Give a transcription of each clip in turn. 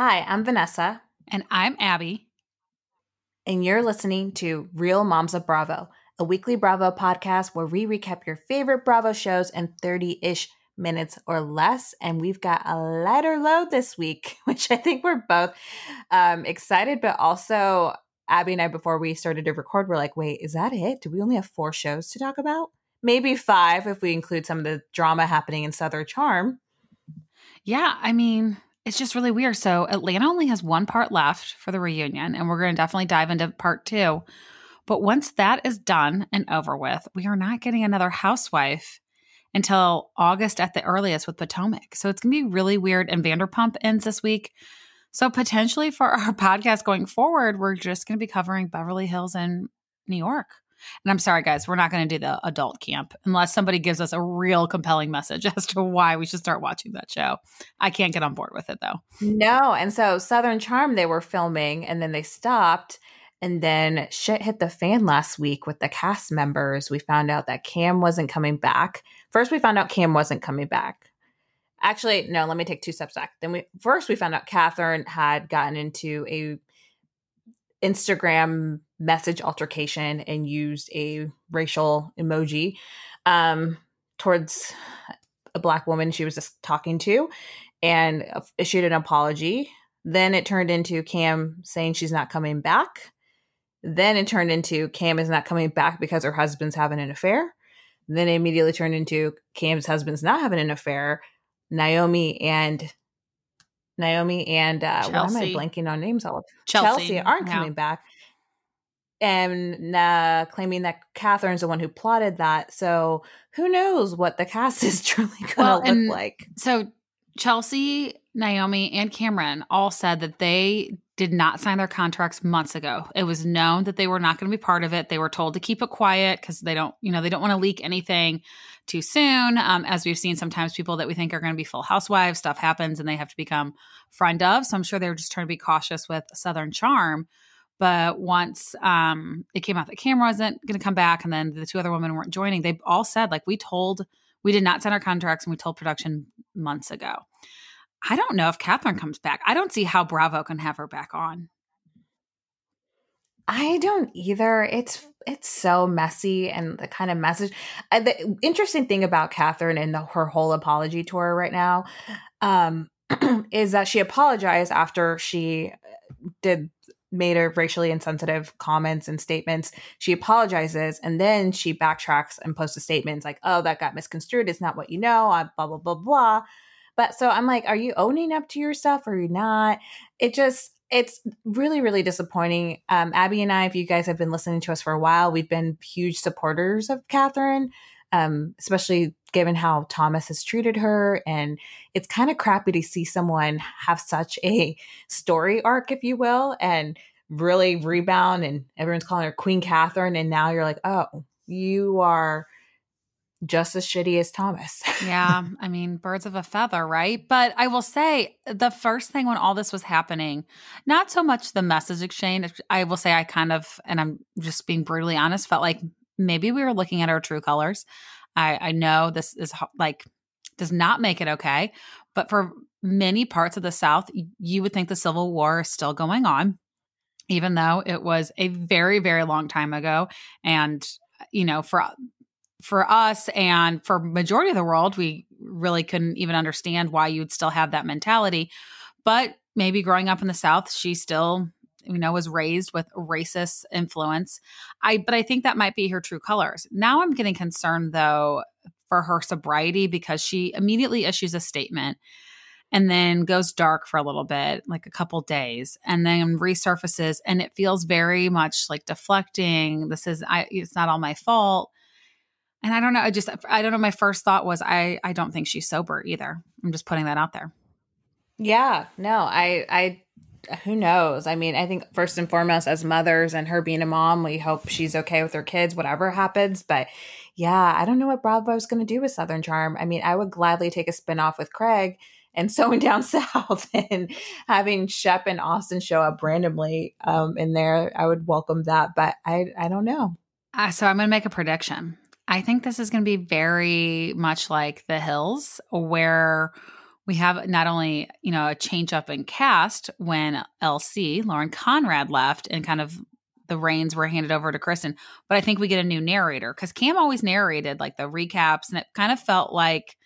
Hi, I'm Vanessa. And I'm Abby. And you're listening to Real Moms of Bravo, a weekly Bravo podcast where we recap your favorite Bravo shows in 30 ish minutes or less. And we've got a lighter load this week, which I think we're both um, excited, but also Abby and I, before we started to record, we're like, wait, is that it? Do we only have four shows to talk about? Maybe five if we include some of the drama happening in Southern Charm. Yeah, I mean, it's just really weird. So Atlanta only has one part left for the reunion, and we're going to definitely dive into part two. But once that is done and over with, we are not getting another housewife until August at the earliest with Potomac. So it's going to be really weird. And Vanderpump ends this week. So potentially for our podcast going forward, we're just going to be covering Beverly Hills and New York. And I'm sorry, guys, we're not going to do the adult camp unless somebody gives us a real compelling message as to why we should start watching that show. I can't get on board with it though. No. And so Southern Charm, they were filming and then they stopped. And then shit hit the fan last week with the cast members. We found out that Cam wasn't coming back. First, we found out Cam wasn't coming back. Actually, no, let me take two steps back. Then we first we found out Catherine had gotten into a Instagram message altercation and used a racial emoji um, towards a black woman she was just talking to and issued an apology. Then it turned into Cam saying she's not coming back. Then it turned into Cam is not coming back because her husband's having an affair. Then it immediately turned into Cam's husband's not having an affair. Naomi and Naomi and uh, why am I blanking on names? All Chelsea, Chelsea aren't coming back, and uh, claiming that Kathryn's the one who plotted that. So who knows what the cast is truly going to well, look like? So Chelsea, Naomi, and Cameran all said that they did not sign their contracts months ago. It was known that they were not going to be part of it. They were told to keep it quiet because they don't, you know, they don't want to leak anything too soon. Um, as we've seen, sometimes people that we think are going to be full housewives, stuff happens and they have to become friend of. So I'm sure they were just trying to be cautious with Southern Charm. But once um, it came out that Cam wasn't going to come back, and then the two other women weren't joining, they all said like we told we did not sign our contracts, and we told production months ago. I don't know if Kathryn comes back. I don't see how Bravo can have her back on. I don't either. It's it's so messy and the kind of message. Uh, the interesting thing about Kathryn and the, her whole apology tour right now um, is that she apologized after she uh, did made her racially insensitive comments and statements. She apologizes and then she backtracks and posts a statement like, "Oh, that got misconstrued. It's not what you know." Blah blah blah blah. But so I'm like, are you owning up to your stuff or are you not? It just, it's really, really disappointing. Um, Abby and I, if you guys have been listening to us for a while, we've been huge supporters of Kathryn, um, especially given how Thomas has treated her. And it's kind of crappy to see someone have such a story arc, if you will, and really rebound. And everyone's calling her Queen Kathryn. And now you're like, oh, you are just as shitty as Thomas. yeah. I mean, birds of a feather, right? But I will say the first thing when all this was happening, not so much the message exchange, I will say I kind of, and I'm just being brutally honest, felt like maybe we were looking at our true colors. I, I know this is like, does not make it okay. But for many parts of the South, you would think the Civil War is still going on, even though it was a very, very long time ago. And you know, for for us and for majority of the world we really couldn't even understand why you would still have that mentality. But maybe growing up in the south she still you know was raised with racist influence. I but i think that might be her true colors. Now i'm getting concerned though for her sobriety because she immediately issues a statement and then goes dark for a little bit like a couple days and then resurfaces. And it feels very much like deflecting. This is i it's not all my fault and I don't know. I just, I don't know. My first thought was, I, I don't think she's sober either. I'm just putting that out there. Yeah, no, I, I, who knows? I mean, I think first and foremost, as mothers and her being a mom, we hope she's okay with her kids, whatever happens. But yeah, I don't know what Bravo's going to do with Southern Charm. I mean, I would gladly take a spin off with Craig and sewing down south and having Shep and Austin show up randomly um, in there. I would welcome that, but I, I don't know. Uh, so I'm going to make a prediction. I think this is going to be very much like The Hills, where we have not only, you know, a change up in cast when LC, Lauren Conrad left and kind of the reins were handed over to Kristin, but I think we get a new narrator because Cam always narrated like the recaps and it kind of felt like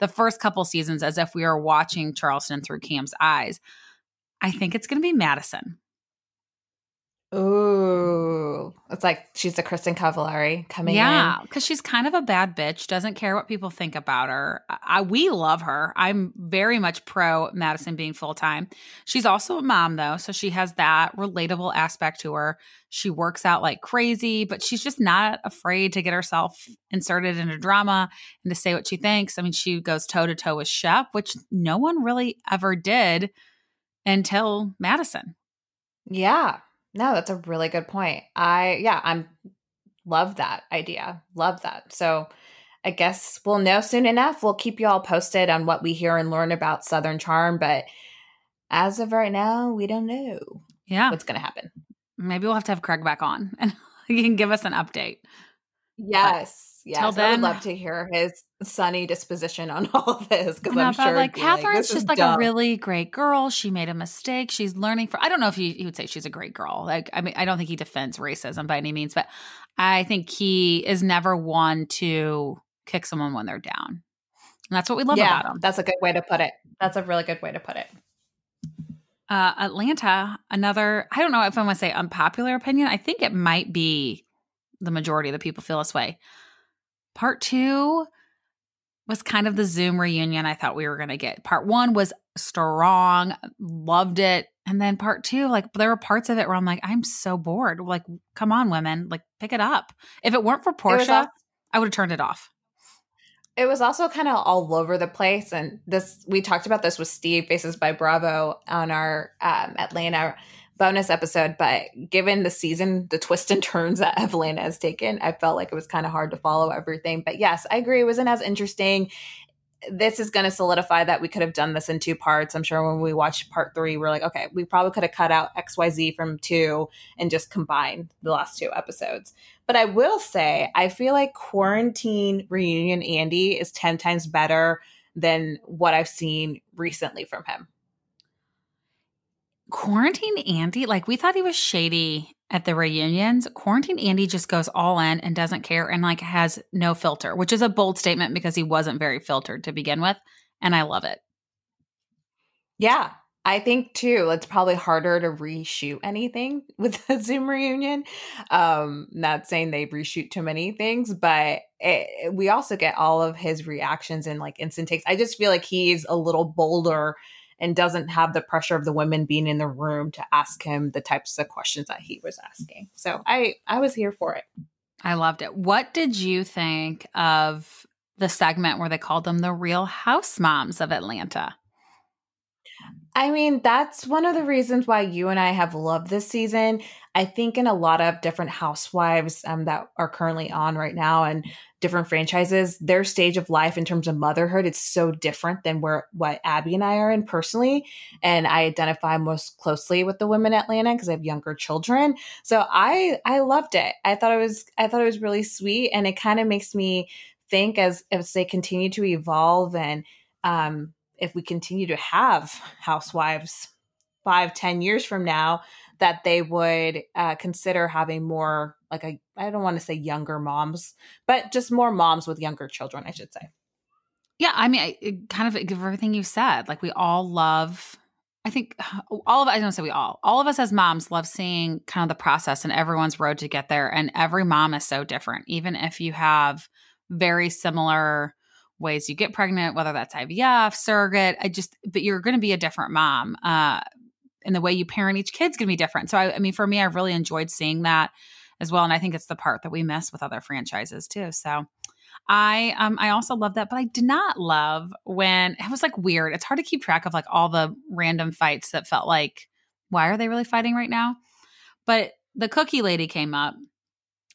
the first couple seasons as if we were watching Charleston through Cam's eyes. I think it's going to be Madison. Ooh, it's like she's a Kristin Cavallari coming in. yeah, because she's kind of a bad bitch. Doesn't care what people think about her. I, we love her. I'm very much pro Madison being full time. She's also a mom though, so she has that relatable aspect to her. She works out like crazy, but she's just not afraid to get herself inserted into drama and to say what she thinks. I mean, she goes toe to toe with Shep, which no one really ever did until Madison. Yeah, no, that's a really good point. I yeah, I'm love that idea. Love that. So I guess we'll know soon enough. We'll keep you all posted on what we hear and learn about Southern Charm, but as of right now, we don't know. Yeah. What's going to happen. Maybe we'll have to have Craig back on and he can give us an update. Yes. Yes, then, I would love to hear his sunny disposition on all of this because I'm sure like Kathryn's like, just like dumb. a really great girl. She made a mistake. She's learning for. I don't know if he, he would say she's a great girl. Like I mean, I don't think he defends racism by any means, but I think he is never one to kick someone when they're down. And that's what we love yeah, about him. That's a good way to put it. That's a really good way to put it. Uh, Atlanta, another. I don't know if I want to say unpopular opinion. I think it might be the majority of the people feel this way. Part two was kind of the Zoom reunion I thought we were going to get. Part one was strong, loved it. And then part two, like there were parts of it where I'm like, I'm so bored. Like, come on, women, like pick it up. If it weren't for Porsha, I would have turned it off. It was also kind of all over the place. And this, we talked about this with Steve Faces by Bravo on our um, Atlanta bonus episode, but given the season, the twists and turns that Evelyn has taken, I felt like it was kind of hard to follow everything. But yes, I agree. It wasn't as interesting. This is going to solidify that we could have done this in two parts. I'm sure when we watch part three, we're like, okay, we probably could have cut out XYZ from two and just combined the last two episodes. But I will say, I feel like Quarantine Reunion Andy is 10 times better than what I've seen recently from him quarantine Andy, like we thought he was shady at the reunions. Quarantine Andy just goes all in and doesn't care and like has no filter, which is a bold statement because he wasn't very filtered to begin with. And I love it. Yeah. I think too, it's probably harder to reshoot anything with the Zoom reunion. Um, not saying they reshoot too many things, but it, we also get all of his reactions and like instant takes. I just feel like he's a little bolder and doesn't have the pressure of the women being in the room to ask him the types of questions that he was asking. So I I was here for it. I loved it. What did you think of the segment where they called them the real house moms of Atlanta? I mean, that's one of the reasons why you and I have loved this season. I think in a lot of different housewives um, that are currently on right now and different franchises, their stage of life in terms of motherhood it's so different than where what Abby and I are in personally. And I identify most closely with the women in Atlanta because I have younger children. So I I loved it. I thought it was I thought it was really sweet, and it kind of makes me think as as they continue to evolve and um, if we continue to have housewives five ten years from now that they would uh, consider having more like I don't want to say younger moms, but just more moms with younger children, I should say. Yeah, I mean, I, kind of everything you said. Like we all love. I think all of I don't say we all. All of us as moms love seeing kind of the process and everyone's road to get there. And every mom is so different, even if you have very similar ways you get pregnant, whether that's IVF, surrogate. I just, but you're going to be a different mom. Uh, and the way you parent each kid's going to be different. So, I, I mean, for me, I really enjoyed seeing that as well. And I think it's the part that we miss with other franchises too. So, I um I also love that, but I did not love when it was like weird. It's hard to keep track of like all the random fights that felt like why are they really fighting right now? But the cookie lady came up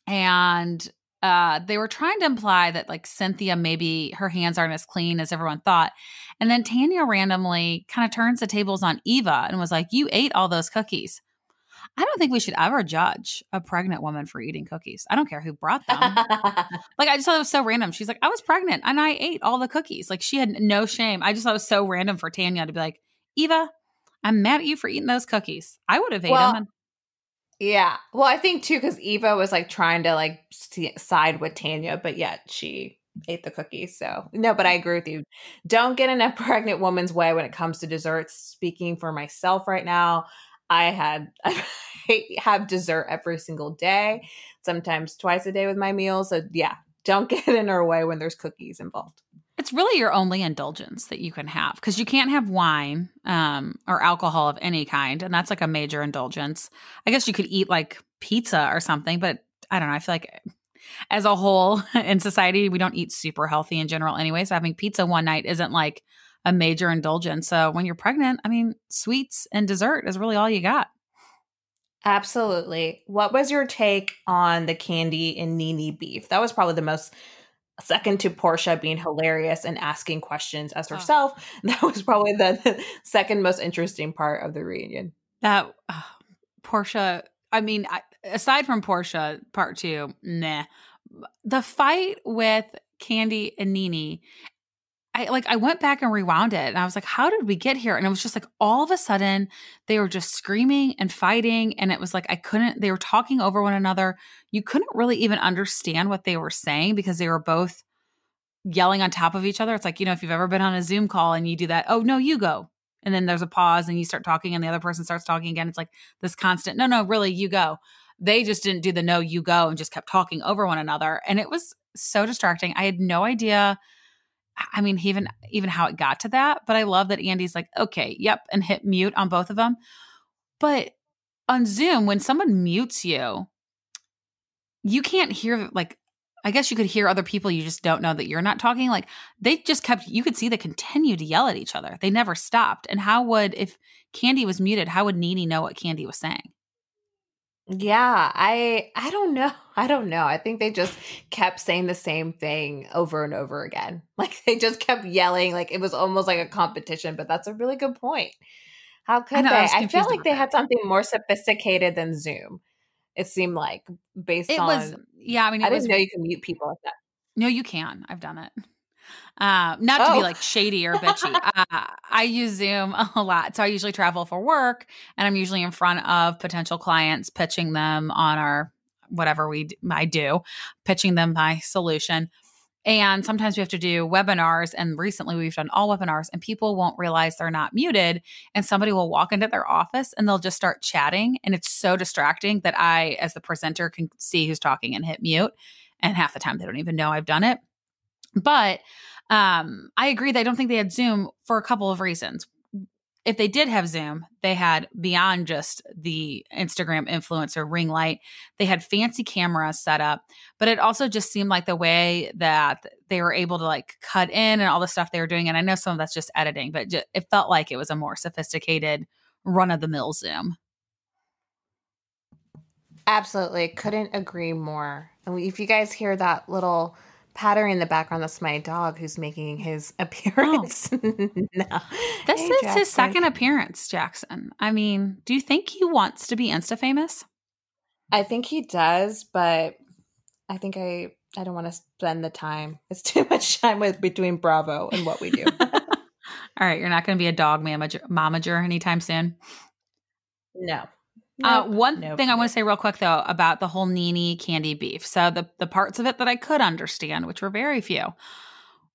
and uh, they were trying to imply that like Cynthia maybe her hands aren't as clean as everyone thought. And then Tanya randomly kind of turns the tables on Eva and was like, You ate all those cookies. I don't think we should ever judge a pregnant woman for eating cookies. I don't care who brought them. like I just thought it was so random. She's like, I was pregnant and I ate all the cookies. Like she had no shame. I just thought it was so random for Tanya to be like, Eva, I'm mad at you for eating those cookies. I would have ate well, them. Yeah. Well, I think too because Eva was like trying to like side with Tanya, but yet she ate the cookies. So no, but I agree with you. Don't get in a pregnant woman's way when it comes to desserts. Speaking for myself right now, I had I have dessert every single day, sometimes twice a day with my meals. So yeah, don't get in her way when there's cookies involved. It's really your only indulgence that you can have because you can't have wine um, or alcohol of any kind, and that's like a major indulgence. I guess you could eat like pizza or something, but I don't know. I feel like as a whole in society, we don't eat super healthy in general anyway. So having pizza one night isn't like a major indulgence. So when you're pregnant, I mean, sweets and dessert is really all you got. Absolutely. What was your take on the Kandi and NeNe beef? That was probably the most second to Porsha being hilarious and asking questions as herself. Oh. That was probably the, the, second most interesting part of the reunion. That uh, Porsha, I mean, I, aside from Porsha, part two, nah. The fight with Kandi and NeNe, I like I went back and rewound it and I was like, how did we get here? And it was just like all of a sudden they were just screaming and fighting. And it was like I couldn't, they were talking over one another. You couldn't really even understand what they were saying because they were both yelling on top of each other. It's like, you know, if you've ever been on a Zoom call and you do that, oh no, you go. And then there's a pause and you start talking and the other person starts talking again. It's like this constant, no, no, really, you go. They just didn't do the no, you go and just kept talking over one another. And it was so distracting. I had no idea. I mean, even even how it got to that, but I love that Andy's like, okay, yep, and hit mute on both of them. But on Zoom, when someone mutes you, you can't hear like I guess you could hear other people you just don't know that you're not talking. Like they just kept you could see they continued to yell at each other. They never stopped. And how would if Kandi was muted, how would NeNe know what Kandi was saying? Yeah, I I don't know. I don't know. I think they just kept saying the same thing over and over again. Like they just kept yelling like it was almost like a competition, but that's a really good point. How could I know, they? I, I felt like they that. had something more sophisticated than Zoom. It seemed like based it on was yeah, I mean I was, didn't know you can mute people like that. No, you can. I've done it. Uh, not oh. to be oh. like shady or bitchy. uh, I use Zoom a lot. So I usually travel for work and I'm usually in front of potential clients pitching them on our whatever we I do, pitching them my solution. And sometimes we have to do webinars. And recently we've done all webinars, and people won't realize they're not muted. And somebody will walk into their office and they'll just start chatting. And it's so distracting that I, as the presenter, can see who's talking and hit mute. And half the time they don't even know I've done it. But um, I agree I don't think they had Zoom for a couple of reasons. If they did have Zoom, they had beyond just the Instagram influencer ring light, they had fancy cameras set up, but it also just seemed like the way that they were able to like cut in and all the stuff they were doing. And I know some of that's just editing, but just, it felt like it was a more sophisticated run of the mill Zoom. Absolutely. Couldn't agree more. And if you guys hear that little pattering in the background. That's my dog who's making his oh. appearance. Oh. no. This hey, is Jackson. his second appearance, Jackson. I mean, do you think he wants to be Insta famous? I think he does, but I think I I don't want to spend the time. It's too much time with between Bravo and what we do. All right, you're not going to be a dog manager, momager anytime soon. No, uh, one nope, thing I want to say real quick though about the whole NeNe Kandi beef. So the the parts of it that I could understand, which were very few,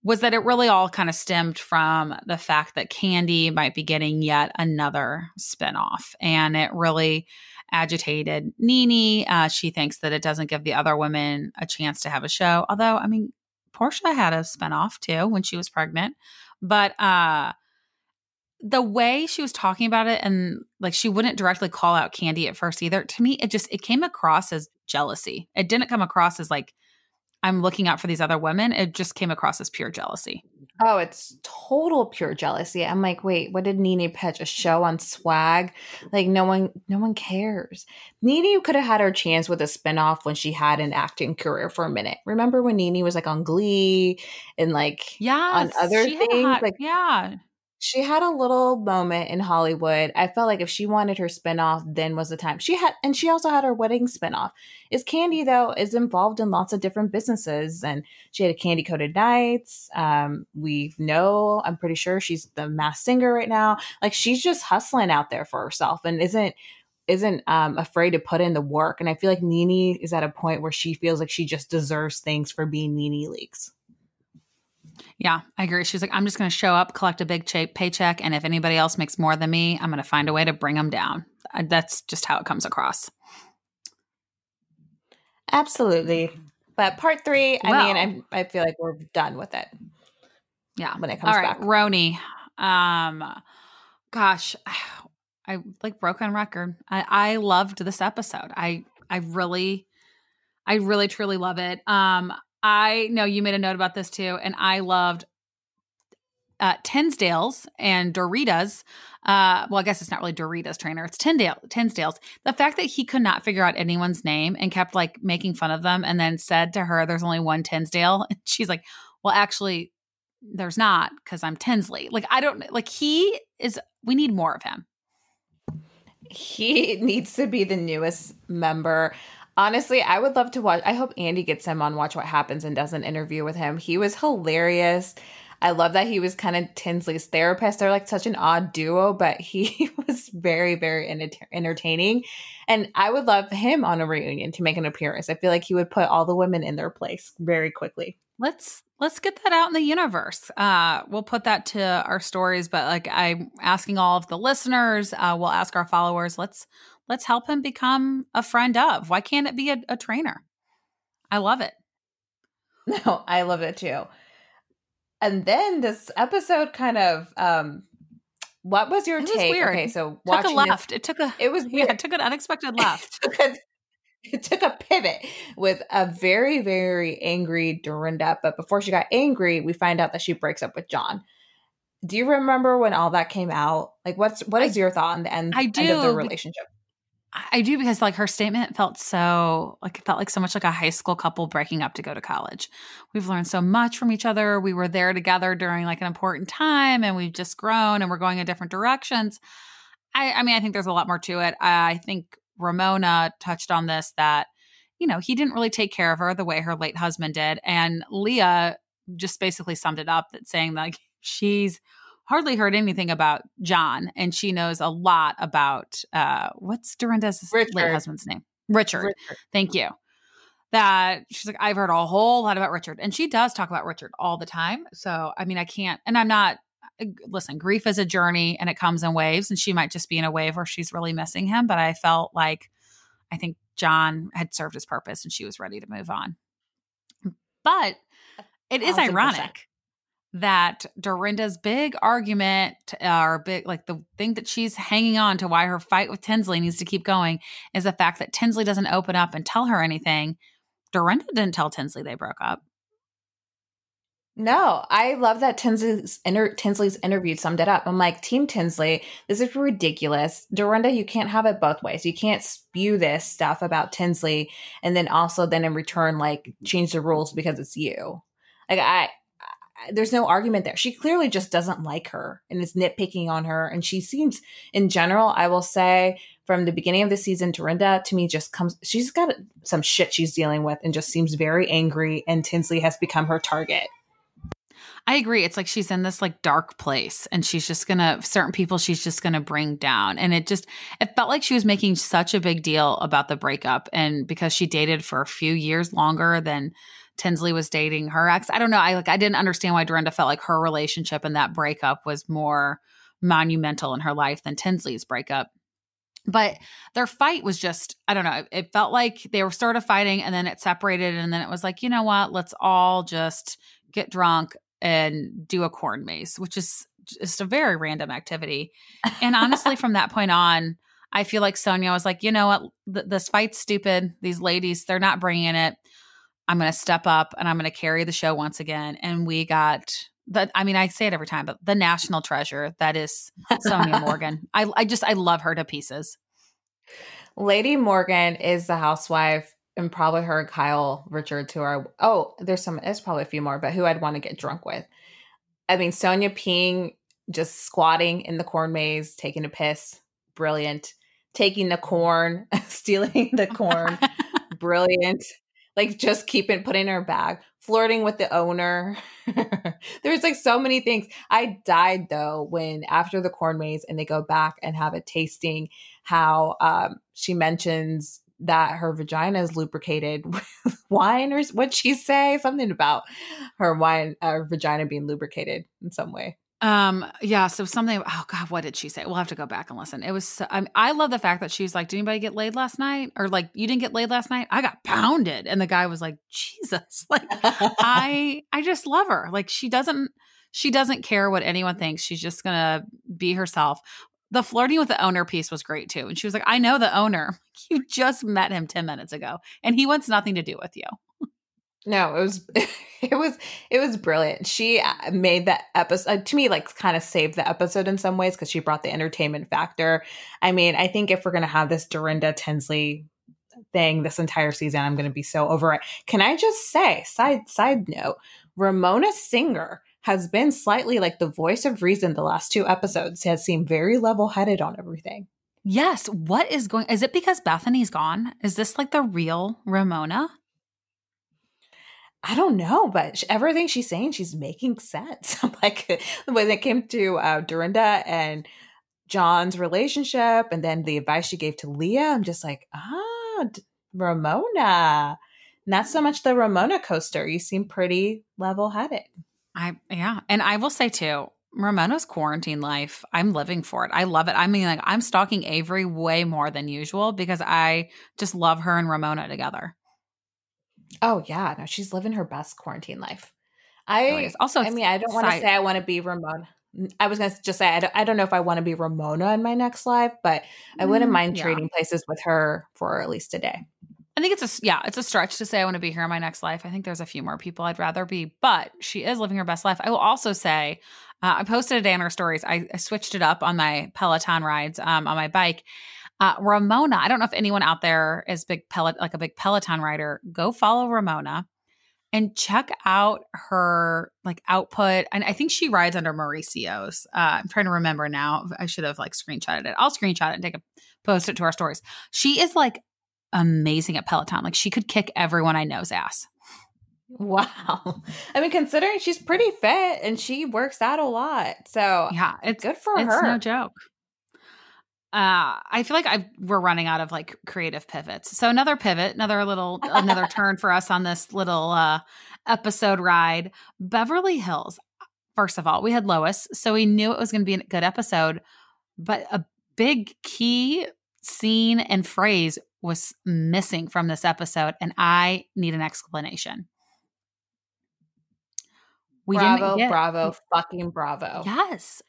was that it really all kind of stemmed from the fact that Kandi might be getting yet another spinoff, and it really agitated NeNe. Uh, she thinks that it doesn't give the other women a chance to have a show. Although, I mean, Porsha had a spinoff too when she was pregnant, but uh the way she was talking about it and like she wouldn't directly call out Kandi at first either to me it just it came across as jealousy. It didn't come across as like i'm looking out for these other women. It just came across as pure jealousy. Oh it's total pure jealousy. I'm like wait what did NeNe pitch a show on swag? Like no one no one cares. NeNe could have had her chance with a spinoff when she had an acting career for a minute. Remember when NeNe was like on glee and like yeah on other things? like yeah she had a little moment in Hollywood. I felt like if she wanted her spinoff, then was the time. She had, and she also had her wedding spinoff. Is Kandi though is involved in lots of different businesses, and she had a Kandi Coated Nights. Um, we know, I'm pretty sure she's the Masked Singer right now. Like she's just hustling out there for herself, and isn't isn't um, afraid to put in the work. And I feel like Nene is at a point where she feels like she just deserves things for being Nene Leakes. Yeah, I agree. She's like, I'm just going to show up, collect a big ch- paycheck, and if anybody else makes more than me, I'm going to find a way to bring them down. That's just how it comes across. Absolutely. But part three, I well, mean, I, I feel like we're done with it. Yeah. When it comes All right, back. RHONY. Um, gosh, I like broken record. I, I loved this episode. I I really, I really truly love it. Um, I know you made a note about this too, and I loved uh, Tinsdale's and Doritas. Uh, well, I guess it's not really Doritas trainer; it's Tyndale, Tinsdale's. The fact that he could not figure out anyone's name and kept like making fun of them, and then said to her, "There's only one Tinsdale," and she's like, "Well, actually, there's not because I'm Tinsley." Like, I don't like. He is. We need more of him. He needs to be the newest member. Honestly, I would love to watch. I hope Andy gets him on Watch What Happens and does an interview with him. He was hilarious. I love that he was kind of Tinsley's therapist. They're like such an odd duo, but he was very, very entertaining. And I would love him on a reunion to make an appearance. I feel like he would put all the women in their place very quickly. Let's let's get that out in the universe. Uh, we'll put that to our stories, but like I'm asking all of the listeners, uh, we'll ask our followers. Let's let's help him become a friend of. Why can't it be a, a trainer? I love it. No, I love it too. And then this episode kind of um what was your it take? Was okay, so took a left. This, it took a it was weird. yeah, it took an unexpected left. it, took a, it took a pivot with a very very angry Dorinda. But before she got angry, we find out that she breaks up with John. Do you remember when all that came out? Like, what's what is I, your thought on the end, I do, end of the relationship? I do because like her statement felt so like it felt like so much like a high school couple breaking up to go to college. We've learned so much from each other. We were there together during like an important time and we've just grown and we're going in different directions. I I mean I think there's a lot more to it. I think Ramona touched on this that you know, he didn't really take care of her the way her late husband did and Leah just basically summed it up that saying like she's hardly heard anything about John, and she knows a lot about uh, what's Dorinda's Richard. late husband's name? Richard. Richard. Thank you. That she's like, I've heard a whole lot about Richard, and she does talk about Richard all the time. So, I mean, I can't, and I'm not. Uh, listen, grief is a journey, and it comes in waves, and she might just be in a wave where she's really missing him. But I felt like, I think John had served his purpose, and she was ready to move on. But it is ironic that Dorinda's big argument or big like the thing that she's hanging on to why her fight with Tinsley needs to keep going is the fact that Tinsley doesn't open up and tell her anything. Dorinda didn't tell Tinsley they broke up. No, I love that Tinsley's, inter- Tinsley's interview summed it up. I'm like, Team Tinsley, this is ridiculous. Dorinda, you can't have it both ways. You can't spew this stuff about Tinsley and then also then in return like change the rules because it's you. Like I there's no argument there. She clearly just doesn't like her and is nitpicking on her. And she seems, in general, I will say, from the beginning of the season, Dorinda to me just comes, she's got some shit she's dealing with and just seems very angry. And Tinsley has become her target. I agree. It's like she's in this like dark place and she's just going to, certain people she's just going to bring down. And it just, it felt like she was making such a big deal about the breakup. And because she dated for a few years longer than, Tinsley was dating her ex. I don't know. I like I didn't understand why Dorinda felt like her relationship and that breakup was more monumental in her life than Tinsley's breakup. But their fight was just, I don't know, it felt like they were sort of fighting and then it separated. And then it was like, you know what? Let's all just get drunk and do a corn maze, which is just a very random activity. And honestly, from that point on, I feel like Sonja was like, you know what? Th- this fight's stupid. These ladies, they're not bringing it. I'm going to step up and I'm going to carry the show once again. And we got the, I mean, I say it every time, but the national treasure that is Sonja Morgan. I, I just, I love her to pieces. Lady Morgan is the housewife and probably her and Kyle Richards who are, oh, there's some, there's probably a few more, but who I'd want to get drunk with. I mean, Sonja peeing just squatting in the corn maze, taking a piss. Brilliant. Taking the corn, stealing the corn. Brilliant. Like just keeping putting her bag, flirting with the owner. There's like so many things. I died though when after the corn maze and they go back and have a tasting, how um, she mentions that her vagina is lubricated with wine or what she say something about her wine or vagina being lubricated in some way um yeah so something oh god what did she say? We'll have to go back and listen. It was so, I, I love the fact that she's like did anybody get laid last night? Or like you didn't get laid last night? I got pounded. And the guy was like jesus. Like i i just love her. Like she doesn't she doesn't care what anyone thinks. She's just gonna be herself. The flirting with the owner piece was great too. And she was like, I know the owner. You just met him 10 minutes ago and he wants nothing to do with you. No, it was it was it was brilliant. She uh, made that episode to me like kind of saved the episode in some ways because she brought the entertainment factor. I mean, I think if we're gonna have this Dorinda Tinsley thing this entire season, I'm gonna be so over it. Can I just say, side side note, Ramona Singer has been slightly like the voice of reason the last two episodes has seemed very level headed on everything. Yes. What is going is it because Bethany's gone? Is this like the real Ramona? I don't know, but everything she's saying, she's making sense. like when it came to uh, Dorinda and John's relationship, and then the advice she gave to Leah, I'm just like, ah, Ramona. Not so much the Ramona coaster. You seem pretty level headed. I yeah, and I will say too, Ramona's quarantine life, I'm living for it. I love it. I mean, like I'm stalking Avery way more than usual because I just love her and Ramona together. Oh yeah, no, she's living her best quarantine life. I also, I mean, I don't want to say I want to be Ramona. I was to just say I don't, I don't know if I want to be Ramona in my next life, but I wouldn't mm, mind yeah. trading places with her for at least a day. I think it's a yeah, it's a stretch to say I want to be here in my next life. I think there's a few more people I'd rather be, but she is living her best life. I will also say, uh, I posted a day on her stories. I, I, switched it up on my Peloton rides um, on my bike. Uh, Ramona, I don't know if anyone out there is big pellet like a big Peloton rider. Go follow Ramona and check out her like output. And I think she rides under Mauricio's. Uh, I'm trying to remember now. I should have like screenshotted it. I'll screenshot it and take a post it to our stories. She is like amazing at Peloton. Like she could kick everyone I know's ass. Wow. I mean, considering she's pretty fit and she works out a lot. So yeah, it's good for it's her. It's no joke. Uh, I feel like i we're running out of like creative pivots. So another pivot, another little, another turn for us on this little uh, episode ride. Beverly Hills. First of all, we had Lois, so we knew it was going to be a good episode. But a big key scene and phrase was missing from this episode, and I need an explanation. We bravo, get, bravo, fucking bravo. Yes.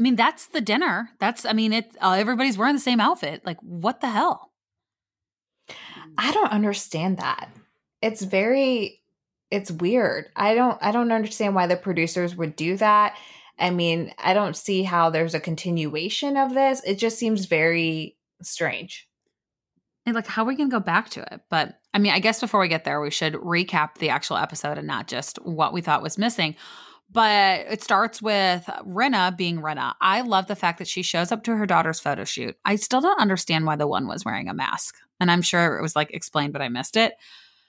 I mean, that's the dinner. That's, I mean, it, uh, everybody's wearing the same outfit. Like, what the hell? I don't understand that. It's very, it's weird. I don't, I don't understand why the producers would do that. I mean, I don't see how there's a continuation of this. It just seems very strange. And like, how are we going to go back to it? But I mean, I guess before we get there, we should recap the actual episode and not just what we thought was missing. But it starts with Rinna being Rinna. I love the fact that she shows up to her daughter's photo shoot. I still don't understand why the one was wearing a mask. And I'm sure it was like explained, but I missed it.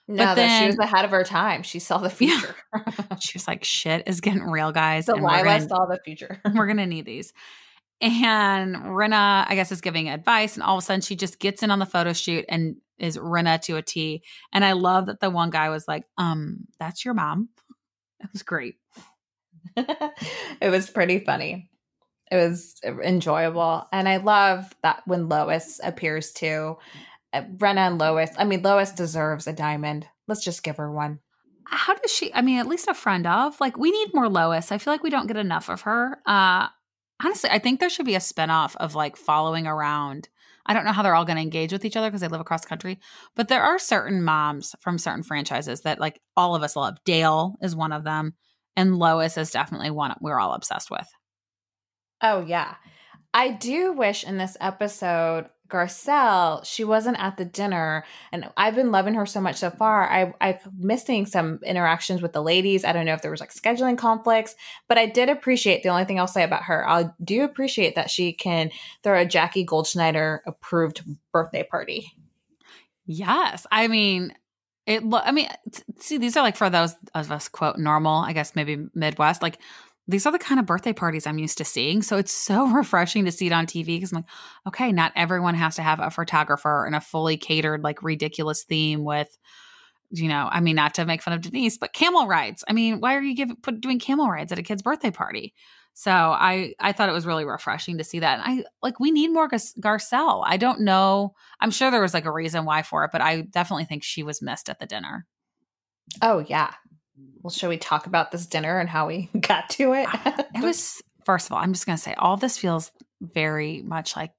No, but then, she was ahead of her time. She saw the future. Yeah. she was like, shit is getting real, guys. So Lila saw the future. we're going to need these. And Rinna, I guess, is giving advice. And all of a sudden, she just gets in on the photo shoot and is Rinna to a T. And I love that the one guy was like, um, that's your mom. It was great. it was pretty funny. It was enjoyable. And I love that when Lois appears too. Uh, Rinna and Lois. I mean, Lois deserves a diamond. Let's just give her one. How does she? I mean, at least a friend of. Like, we need more Lois. I feel like we don't get enough of her. Uh, honestly, I think there should be a spinoff of like following around. I don't know how they're all going to engage with each other because they live across country, but there are certain moms from certain franchises that like all of us love. Dale is one of them, and Lois is definitely one we're all obsessed with. Oh, yeah. I do wish in this episode, Garcelle, she wasn't at the dinner, and I've been loving her so much so far. I I'm missing some interactions with the ladies. I don't know if there was like scheduling conflicts, but I did appreciate. The only thing I'll say about her, I do appreciate that she can throw a Jackie Goldschneider approved birthday party. Yes, I mean it. I mean, see, these are like for those of us quote normal, I guess maybe Midwest, like these are the kind of birthday parties I'm used to seeing. So it's so refreshing to see it on TV because I'm like, okay, not everyone has to have a photographer and a fully catered, like ridiculous theme with, you know, I mean, not to make fun of Denise, but camel rides. I mean, why are you giving doing camel rides at a kid's birthday party? So I I thought it was really refreshing to see that. And I like we need more Garcelle. I don't know. I'm sure there was like a reason why for it, but I definitely think she was missed at the dinner. Oh yeah, well, shall we talk about this dinner and how we got to it? it was, first of all, I'm just going to say all this feels very much like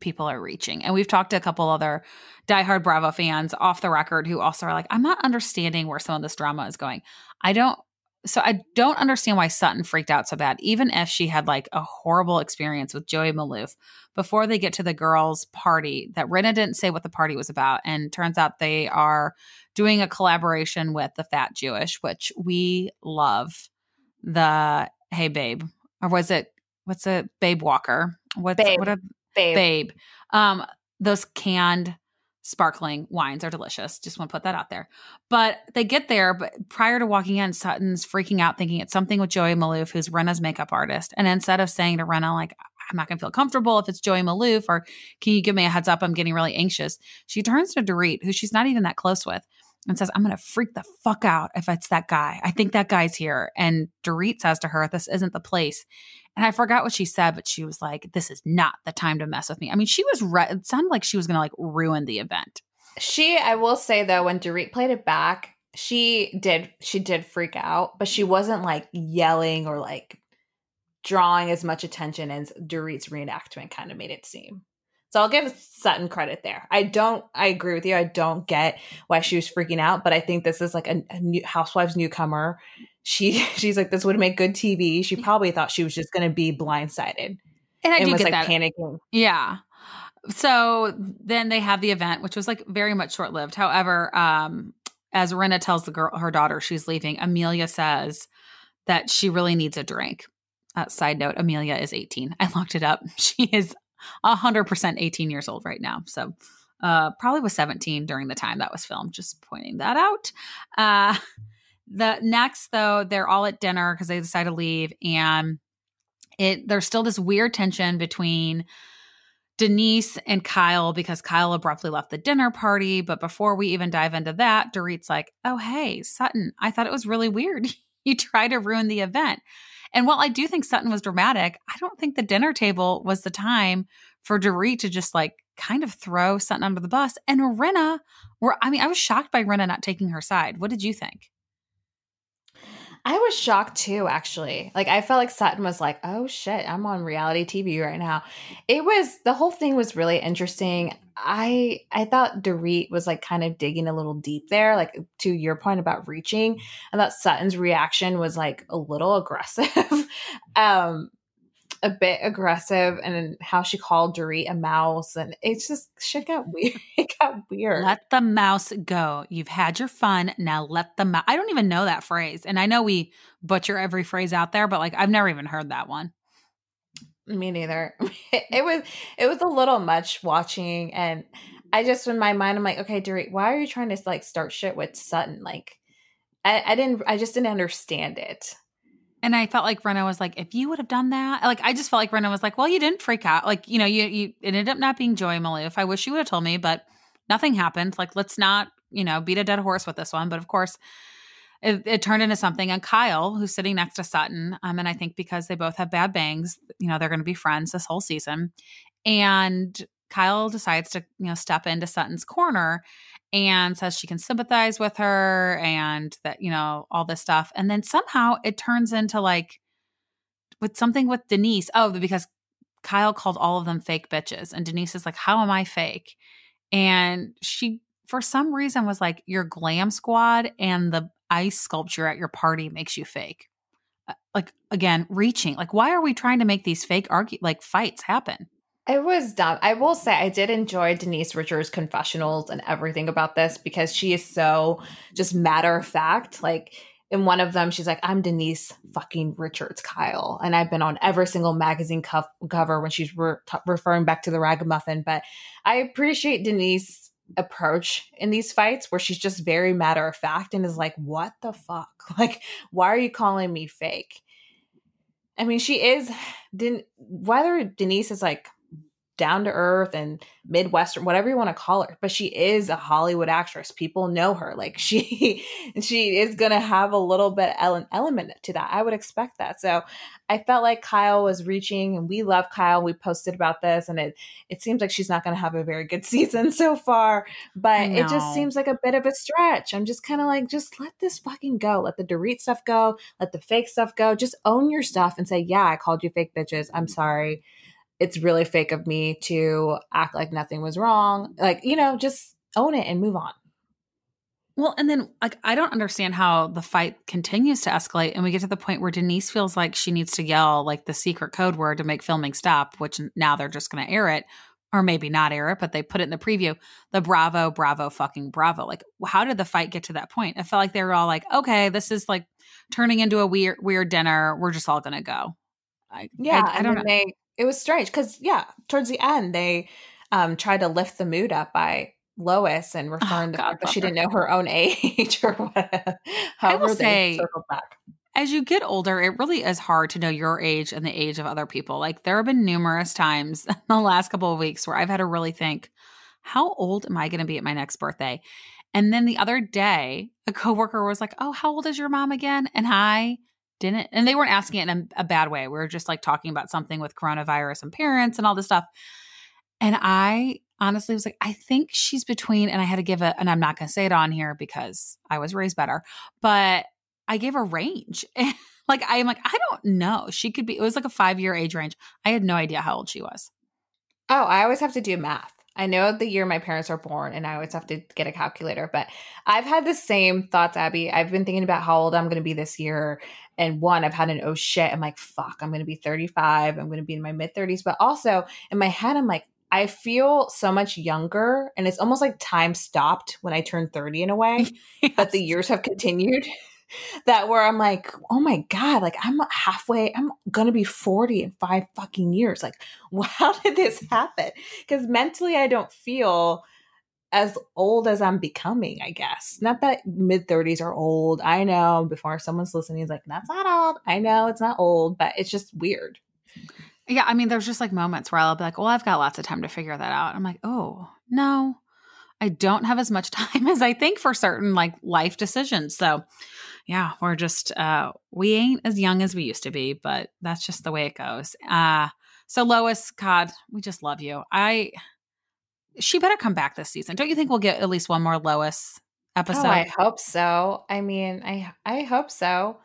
people are reaching. And we've talked to a couple other diehard Bravo fans off the record who also are like, I'm not understanding where some of this drama is going. I don't, so I don't understand why Sutton freaked out so bad, even if she had like a horrible experience with Joey Maalouf before they get to the girls' party. That Rinna didn't say what the party was about, and turns out they are doing a collaboration with the Fat Jewish, which we love. The Hey Babe, or was it what's it? Babe Walker. What's babe. what a babe? Babe. Um, those canned sparkling wines are delicious. Just want to put that out there. But they get there, but prior to walking in, Sutton's freaking out, thinking it's something with Joey Maalouf, who's Rinna's makeup artist. And instead of saying to Rinna, like, I'm not going to feel comfortable if it's Joey Maalouf, or can you give me a heads up? I'm getting really anxious. She turns to Dorit, who she's not even that close with, and says, I'm going to freak the fuck out if it's that guy. I think that guy's here. And Dorit says to her, This isn't the place. And I forgot what she said, but she was like, This is not the time to mess with me. I mean, she was, re- it sounded like she was going to like ruin the event. She, I will say though, when Dorit played it back, she did, she did freak out, but she wasn't like yelling or like drawing as much attention as Dorit's reenactment kind of made it seem. So I'll give Sutton credit there. I don't. I agree with you. I don't get why she was freaking out, but I think this is like a, a new Housewives newcomer. She she's like this would make good TV. She probably thought she was just going to be blindsided, and I and do was get like that. panicking. Yeah. So then they have the event, which was like very much short lived. However, um, as Rinna tells the girl, her daughter, she's leaving. Amelia says that she really needs a drink. Uh, side note: Amelia is 18. I looked it up. She is 100% 18 years old right now. So uh, probably was 17 during the time that was filmed. Just pointing that out. Uh, the next, though, they're all at dinner because they decide to leave, and it there's still this weird tension between Denise and Kyle because Kyle abruptly left the dinner party. But before we even dive into that, Dorit's like, "Oh hey, Sutton, I thought it was really weird. you try to ruin the event." And while I do think Sutton was dramatic, I don't think the dinner table was the time for Dorit to just like kind of throw Sutton under the bus. And Rinna, were I mean, I was shocked by Rinna not taking her side. What did you think? I was shocked too, actually. Like I felt like Sutton was like, "Oh shit, I'm on reality TV right now." It was the whole thing was really interesting. I I thought Dorit was like kind of digging a little deep there, like to your point about reaching. I thought Sutton's reaction was like a little aggressive. um a bit aggressive and how she called Dorit a mouse and it's just shit got weird. It got weird. Let the mouse go. You've had your fun. Now let the mouse. I don't even know that phrase. And I know we butcher every phrase out there, but like I've never even heard that one. Me neither. It was it was a little much watching and mm-hmm. I just in my mind I'm like, okay, Dorit, why are you trying to like start shit with Sutton? Like I, I didn't I just didn't understand it. And I felt like Rinna was like, if you would have done that, like I just felt like Rinna was like, well, you didn't freak out. Like, you know, you you ended up not being Joey Maalouf. I wish you would have told me, but nothing happened. Like, let's not, you know, beat a dead horse with this one. But of course, it, it turned into something. And Kyle, who's sitting next to Sutton, um, and I think because they both have bad bangs, you know, they're going to be friends this whole season. And Kyle decides to, you know, step into Sutton's corner and says she can sympathize with her and that, you know, all this stuff. And then somehow it turns into like with something with Denise. Oh, because Kyle called all of them fake bitches. And Denise is like, How am I fake? And she, for some reason, was like, Your glam squad and the ice sculpture at your party makes you fake. Uh, Like, again, reaching. Like, why are we trying to make these fake argue, like fights happen? It was dumb. I will say I did enjoy Denise Richards' confessionals and everything about this because she is so just matter of fact. Like in one of them, she's like, I'm Denise fucking Richards, Kyle. And I've been on every single magazine co- cover when she's re- t- referring back to the ragamuffin. But I appreciate Denise approach in these fights where she's just very matter of fact and is like, what the fuck? Like, why are you calling me fake? I mean, she is, didn't, whether Denise is like down to earth and midwestern whatever you want to call her but she is a hollywood actress. People know her. Like she she is gonna have a little bit element to that. I would expect that. So i felt like kyle was reaching and we love kyle. We posted about this and it it seems like she's not gonna have a very good season so far but it just seems like a bit of a stretch. I'm just kind of like just let this fucking go. Let the Dorit stuff go. Let the fake stuff go. Just own your stuff and say yeah i called you fake bitches. I'm sorry it's really fake of me to act like nothing was wrong. Like, you know, just own it and move on. Well, and then like I don't understand how the fight continues to escalate and we get to the point where Denise feels like she needs to yell like the secret code word to make filming stop, which now they're just going to air it or maybe not air it, but they put it in the preview. The bravo, bravo, fucking bravo. Like how did the fight get to that point? I felt like they were all like, "Okay, this is like turning into a weird weird dinner. We're just all going to go." I, yeah, I, I don't know. They it was strange because yeah, towards the end they um tried to lift the mood up by Lois and oh, referring oh, the fact that she didn't know her own age or whatever. I will say, back. As you get older, it really is hard to know your age and the age of other people. Like there have been numerous times in the last couple of weeks where I've had to really think, how old am I going to be at my next birthday? And then the other day, a coworker was like, "Oh, how old is your mom again?" And I didn't and they weren't asking it in a, a bad way. We were just like talking about something with coronavirus and parents and all this stuff. And i honestly was like i think she's between and i had to give a, and i'm not going to say it on here because i was raised better but i gave a range. Like i'm like i don't know. She could be it was like a five year age range. I had no idea how old she was. Oh i always have to do math I know the year my parents are born, and I always have to get a calculator. But I've had the same thoughts, Abby. I've been thinking about how old I'm going to be this year, and one, I've had an oh shit. I'm like, fuck, I'm going to be 35. I'm going to be in my mid 30s. But also in my head, I'm like, I feel so much younger, and it's almost like time stopped when I turned 30 in a way, yes. but the years have continued that where I'm like, oh my God, like I'm halfway, I'm gonna be 40 in five fucking years. Like, how did this happen? Because mentally, I don't feel as old as I'm becoming, I guess. Not that mid 30s are old. I know before someone's listening, is like, that's not old. I know it's not old, but it's just weird. Yeah. I mean, there's just like moments where I'll be like, well, I've got lots of time to figure that out. I'm like, oh, no, I don't have as much time as I think for certain like life decisions. So, yeah, we're just uh we ain't as young as we used to be, but that's just the way it goes. Uh so Lois, God, we just love you. I she better come back this season. Don't you think we'll get at least one more Lois episode? Oh, I hope so. I mean, I I hope so.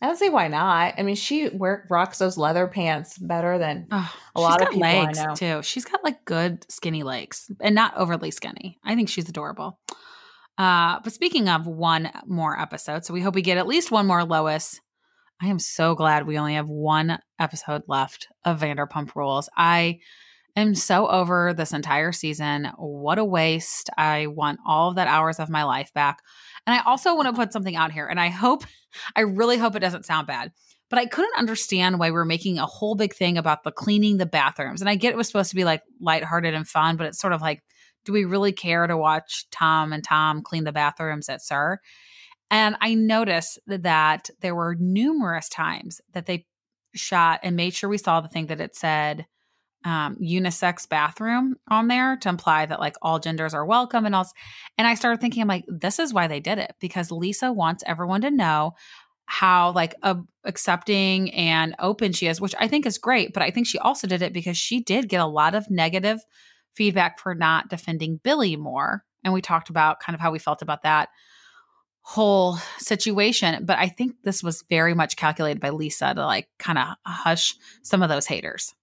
I don't see why not. I mean, she wear, rocks those leather pants better than oh, a lot of people legs I know. too. She's got like good skinny legs and not overly skinny. I think she's adorable. Uh, but speaking of one more episode, so we hope we get at least one more Lois. I am so glad we only have one episode left of Vanderpump Rules. I am so over this entire season. What a waste. I want all of that hours of my life back. And I also want to put something out here, and I hope, I really hope it doesn't sound bad. But I couldn't understand why we we're making a whole big thing about the cleaning the bathrooms. And I get it was supposed to be like lighthearted and fun, but it's sort of like, do we really care to watch Tom and Tom clean the bathrooms at SUR? And I noticed that there were numerous times that they shot and made sure we saw the thing that it said um, unisex bathroom on there to imply that like all genders are welcome and all. And I started thinking, I'm like, this is why they did it because Lisa wants everyone to know how like uh, accepting and open she is, which I think is great. But I think she also did it because she did get a lot of negative feedback for not defending Billie more. And we talked about kind of how we felt about that whole situation. But I think this was very much calculated by Lisa to like kind of hush some of those haters.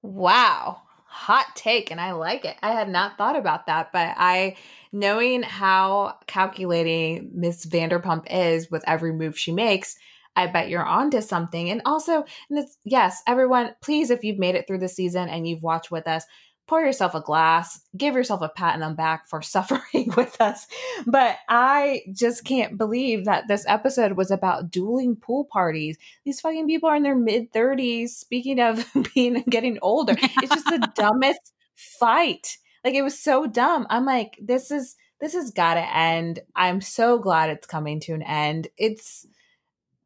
Wow. Hot take. And I like it. I had not thought about that, but I, knowing how calculating Miss Vanderpump is with every move she makes, I bet you're onto something. And also, and yes, everyone, please, if you've made it through the season and you've watched with us, pour yourself a glass, give yourself a pat on the back for suffering with us. But I just can't believe that this episode was about dueling pool parties. These fucking people are in their mid 30s. Speaking of being getting older, it's just the dumbest fight. Like it was so dumb. I'm like, this is this has got to end. I'm so glad it's coming to an end. It's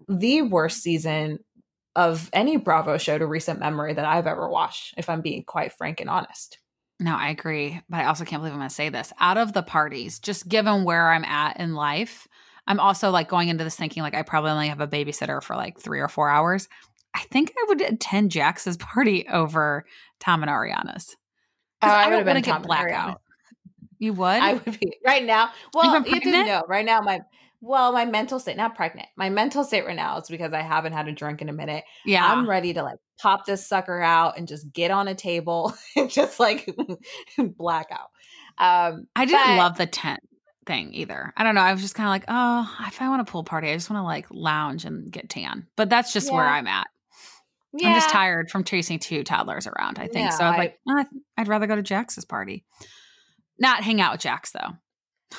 the worst season of any Bravo show to recent memory that I've ever watched, if I'm being quite frank and honest. No, I agree. But I also can't believe I'm going to say this. Out of the parties, just given where I'm at in life, I'm also like going into this thinking like I probably only have a babysitter for like three or four hours. I think I would attend Jax's party over Tom and Ariana's. Oh, I, I would have been get blackout. You would? I would be right now. Well, you didn't know. Right now, my well, my mental state, not pregnant. My mental state right now is because I haven't had a drink in a minute. Yeah. I'm ready to like pop this sucker out and just get on a table and just like blackout. Um, I didn't but, love the tent thing either. I don't know. I was just kind of like, oh, if I want a pool party, I just want to like lounge and get tan. But that's just yeah. where I'm at. Yeah. I'm just tired from chasing two toddlers around, I think. Yeah, so I was like, oh, I'd rather go to Jax's party. Not hang out with Jax though.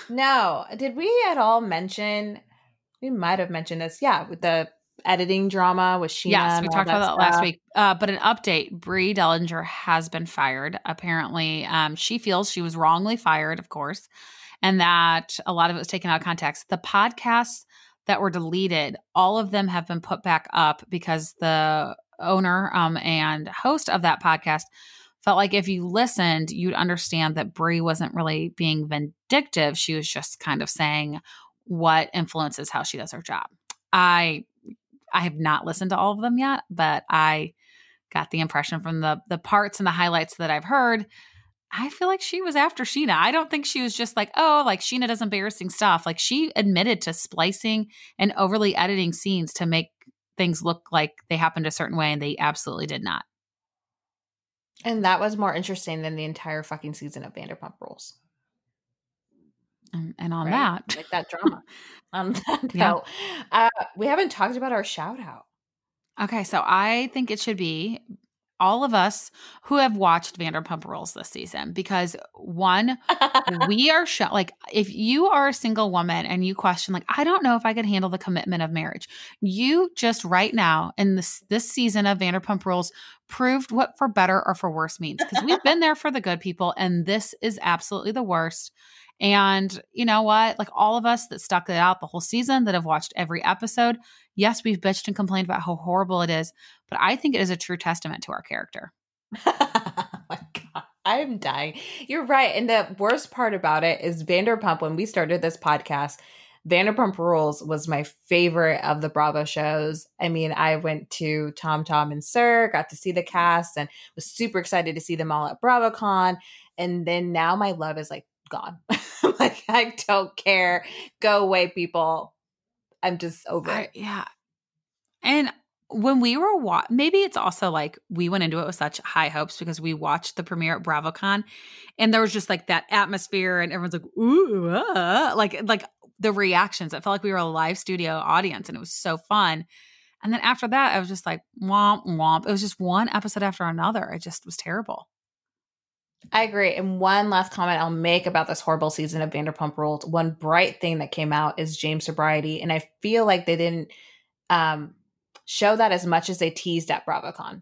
No. Did we at all mention? We might have mentioned this. Yeah, with the editing drama with Scheana. Yes, we talked that about that last week. Uh, but an update: Brie Dellinger has been fired. Apparently, um, she feels she was wrongly fired, of course, and that a lot of it was taken out of context. The podcasts that were deleted, all of them have been put back up because the owner um, and host of that podcast felt like if you listened, you'd understand that Brie wasn't really being vindictive. She was just kind of saying what influences how she does her job. I I have not listened to all of them yet, but I got the impression from the the parts and the highlights that I've heard. I feel like she was after Scheana. I don't think she was just like, oh, like Scheana does embarrassing stuff. Like she admitted to splicing and overly editing scenes to make things look like they happened a certain way, and they absolutely did not. And that was more interesting than the entire fucking season of Vanderpump Rules. And, and on right? that, like that drama. on that yeah. note, uh, we haven't talked about our shout out. Okay, so I think it should be all of us who have watched Vanderpump Rules this season because one, we are sh- like if you are a single woman and you question like I don't know if I could handle the commitment of marriage, you just right now in this this season of Vanderpump Rules proved what for better or for worse means because we've been there for the good people and this is absolutely the worst. And you know what? Like all of us that stuck it out the whole season, that have watched every episode, yes, we've bitched and complained about how horrible it is, but I think it is a true testament to our character. my God. I'm dying. You're right. And the worst part about it is Vanderpump, when we started this podcast, Vanderpump Rules was my favorite of the Bravo shows. I mean, I went to Tom Tom and SUR, got to see the cast, and was super excited to see them all at BravoCon. And then now my love is like gone. like I don't care. Go away, people. I'm just over I, it. Yeah. And when we were wa- maybe it's also like we went into it with such high hopes because we watched the premiere at BravoCon and there was just like that atmosphere and everyone's like ooh uh, like like the reactions it felt like we were a live studio audience and it was so fun and then after that I was just like womp womp it was just one episode after another it just was terrible I agree. And one last comment I'll make about this horrible season of Vanderpump Rules. One bright thing that came out is James' sobriety, and I feel like they didn't um, show that as much as they teased at BravoCon.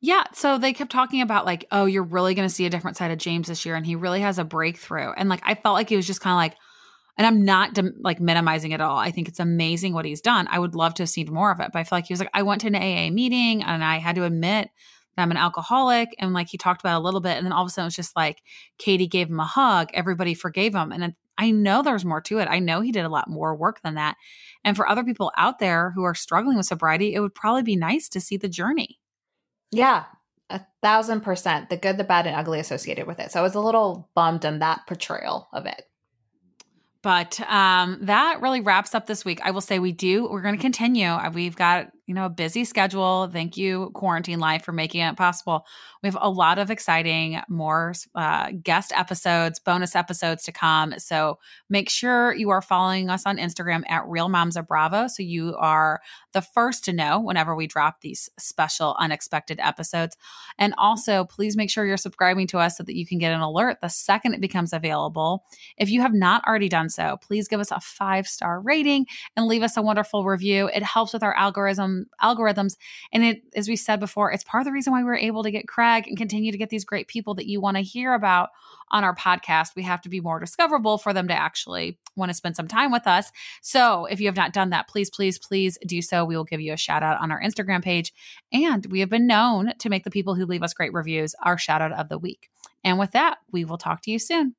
Yeah, so they kept talking about like, oh, you're really going to see a different side of James this year, and he really has a breakthrough. And like, I felt like he was just kind of like, and I'm not like minimizing it all. I think it's amazing what he's done. I would love to have seen more of it, but I feel like he was like, I went to an AA meeting and I had to admit I'm an alcoholic. And like he talked about a little bit. And then all of a sudden it's just like Katie gave him a hug. Everybody forgave him. And I know there's more to it. I know he did a lot more work than that. And for other people out there who are struggling with sobriety, it would probably be nice to see the journey. Yeah, a thousand percent. The good, the bad, and ugly associated with it. So I was a little bummed on that portrayal of it. But um, that really wraps up this week. I will say we do, we're going to continue. We've got you know, busy schedule. Thank you, Quarantine Life, for making it possible. We have a lot of exciting, more uh, guest episodes, bonus episodes to come. So make sure you are following us on Instagram at Real Moms of Bravo so you are the first to know whenever we drop these special, unexpected episodes. And also, please make sure you're subscribing to us so that you can get an alert the second it becomes available. If you have not already done so, please give us a five star rating and leave us a wonderful review. It helps with our algorithm algorithms. And it, as we said before, it's part of the reason why we're able to get Craig and continue to get these great people that you want to hear about on our podcast. We have to be more discoverable for them to actually want to spend some time with us. So if you have not done that, please, please, please do so. We will give you a shout out on our Instagram page. And we have been known to make the people who leave us great reviews our shout out of the week. And with that, we will talk to you soon.